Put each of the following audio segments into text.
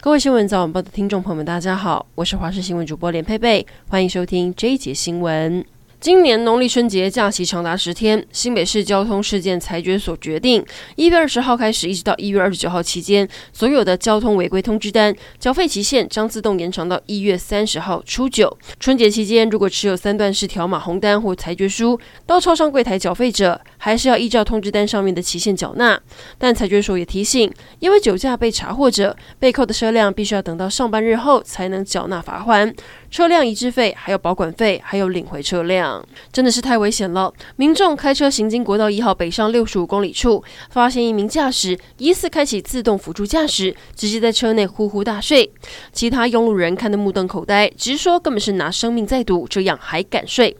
各位新闻早晚报的听众朋友们，大家好，我是华视新闻主播连佩佩，欢迎收听这一节新闻。今年农历春节假期长达十天，新北市交通事件裁决所决定，一月二十号开始，一直到一月二十九号期间，所有的交通违规通知单缴费期限将自动延长到一月三十号初九。春节期间，如果持有三段式条码红单或裁决书到超商柜台缴费者，还是要依照通知单上面的期限缴纳。但裁决所也提醒，因为酒驾被查获者，被扣的车辆必须要等到上班日后才能缴纳罚款。车辆移置费，还有保管费，还有领回车辆，真的是太危险了。民众开车行经国道一号北上六十五公里处，发现一名驾驶疑似开启自动辅助驾驶，直接在车内呼呼大睡。其他用路人看得目瞪口呆，直说根本是拿生命在赌，这样还敢睡。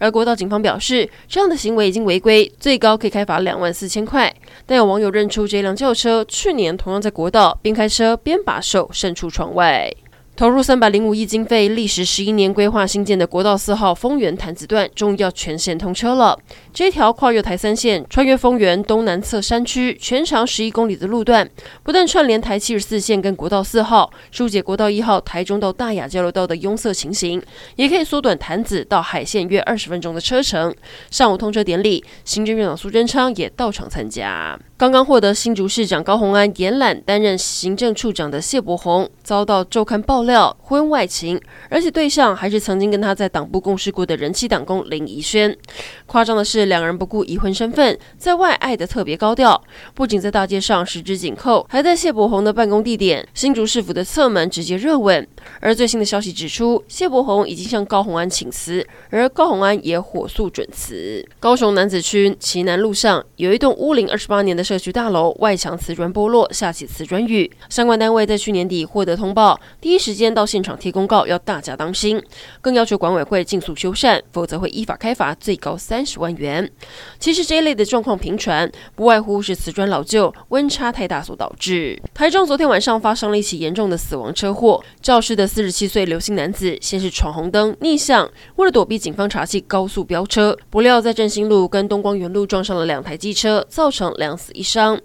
而国道警方表示，这样的行为已经违规，最高可以开罚两万四千块。但有网友认出这辆轿车去年同样在国道边开车边把手伸出窗外。投入三百零五亿经费，历时十一年规划新建的国道四号丰原潭子段，终于要全线通车了。这条跨越台三线、穿越丰原东南侧山区、全长十一公里的路段，不但串联台七十四线跟国道四号，疏解国道一号台中到大雅交流道的拥塞情形，也可以缩短潭子到海线约二十分钟的车程。上午通车典礼，行政院长苏贞昌也到场参加。刚刚获得新竹市长高虹安延揽担任行政处长的谢伯鸿，遭到周刊爆料婚外情，而且对象还是曾经跟他在党部共事过的人妻党工林宜轩。夸张的是，两人不顾已婚身份，在外爱得特别高调，不仅在大街上十指紧扣，还在谢伯鸿的办公地点新竹市府的侧门直接热吻。而最新的消息指出，谢伯鸿已经向高虹安请辞，而高虹安也火速准辞。高雄男子区旗南路上有一栋屋龄二十八年的。社区大楼外墙瓷砖剥落，下起瓷砖雨。相关单位在去年底获得通报，第一时时间到现场贴公告，要大家当心，更要求管委会尽速修缮，否则会依法开罚，最高三十万元。其实这一类的状况频传，不外乎是瓷砖老旧、温差太大所导致。台中昨天晚上发生了一起严重的死亡车祸，肇事的四十七岁刘姓男子先是闯红灯逆向，为了躲避警方查缉，高速飙车，不料在振兴路跟东光园路撞上了两台机车，造成两死一伤。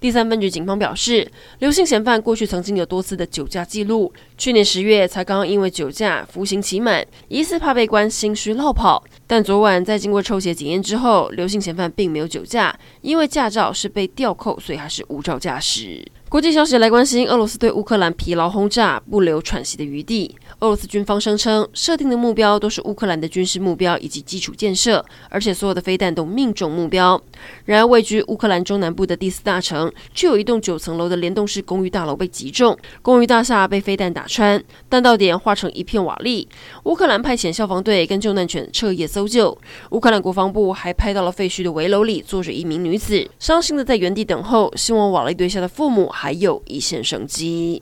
第三分局警方表示，刘姓嫌犯过去曾经有多次的酒驾记录，去年十月才刚刚因为酒驾服刑期满，疑似怕被关心虚落跑。但昨晚在经过抽血检验之后，刘姓嫌犯并没有酒驾，因为驾照是被吊扣，所以还是无照驾驶。国际消息来关心，俄罗斯对乌克兰疲劳轰炸，不留喘息的余地。俄罗斯军方声称，设定的目标都是乌克兰的军事目标以及基础建设，而且所有的飞弹都命中目标。然而，位居乌克兰中南部的第四大城，却有一栋九层楼的联动式公寓大楼被击中，公寓大厦被飞弹打穿，弹道点化成一片瓦砾。乌克兰派遣消防队跟救难犬彻夜搜救。乌克兰国防部还拍到了废墟的围楼里坐着一名女子，伤心的在原地等候，希望瓦砾堆下的父母。还有一线生机。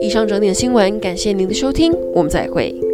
以上整点新闻，感谢您的收听，我们再会。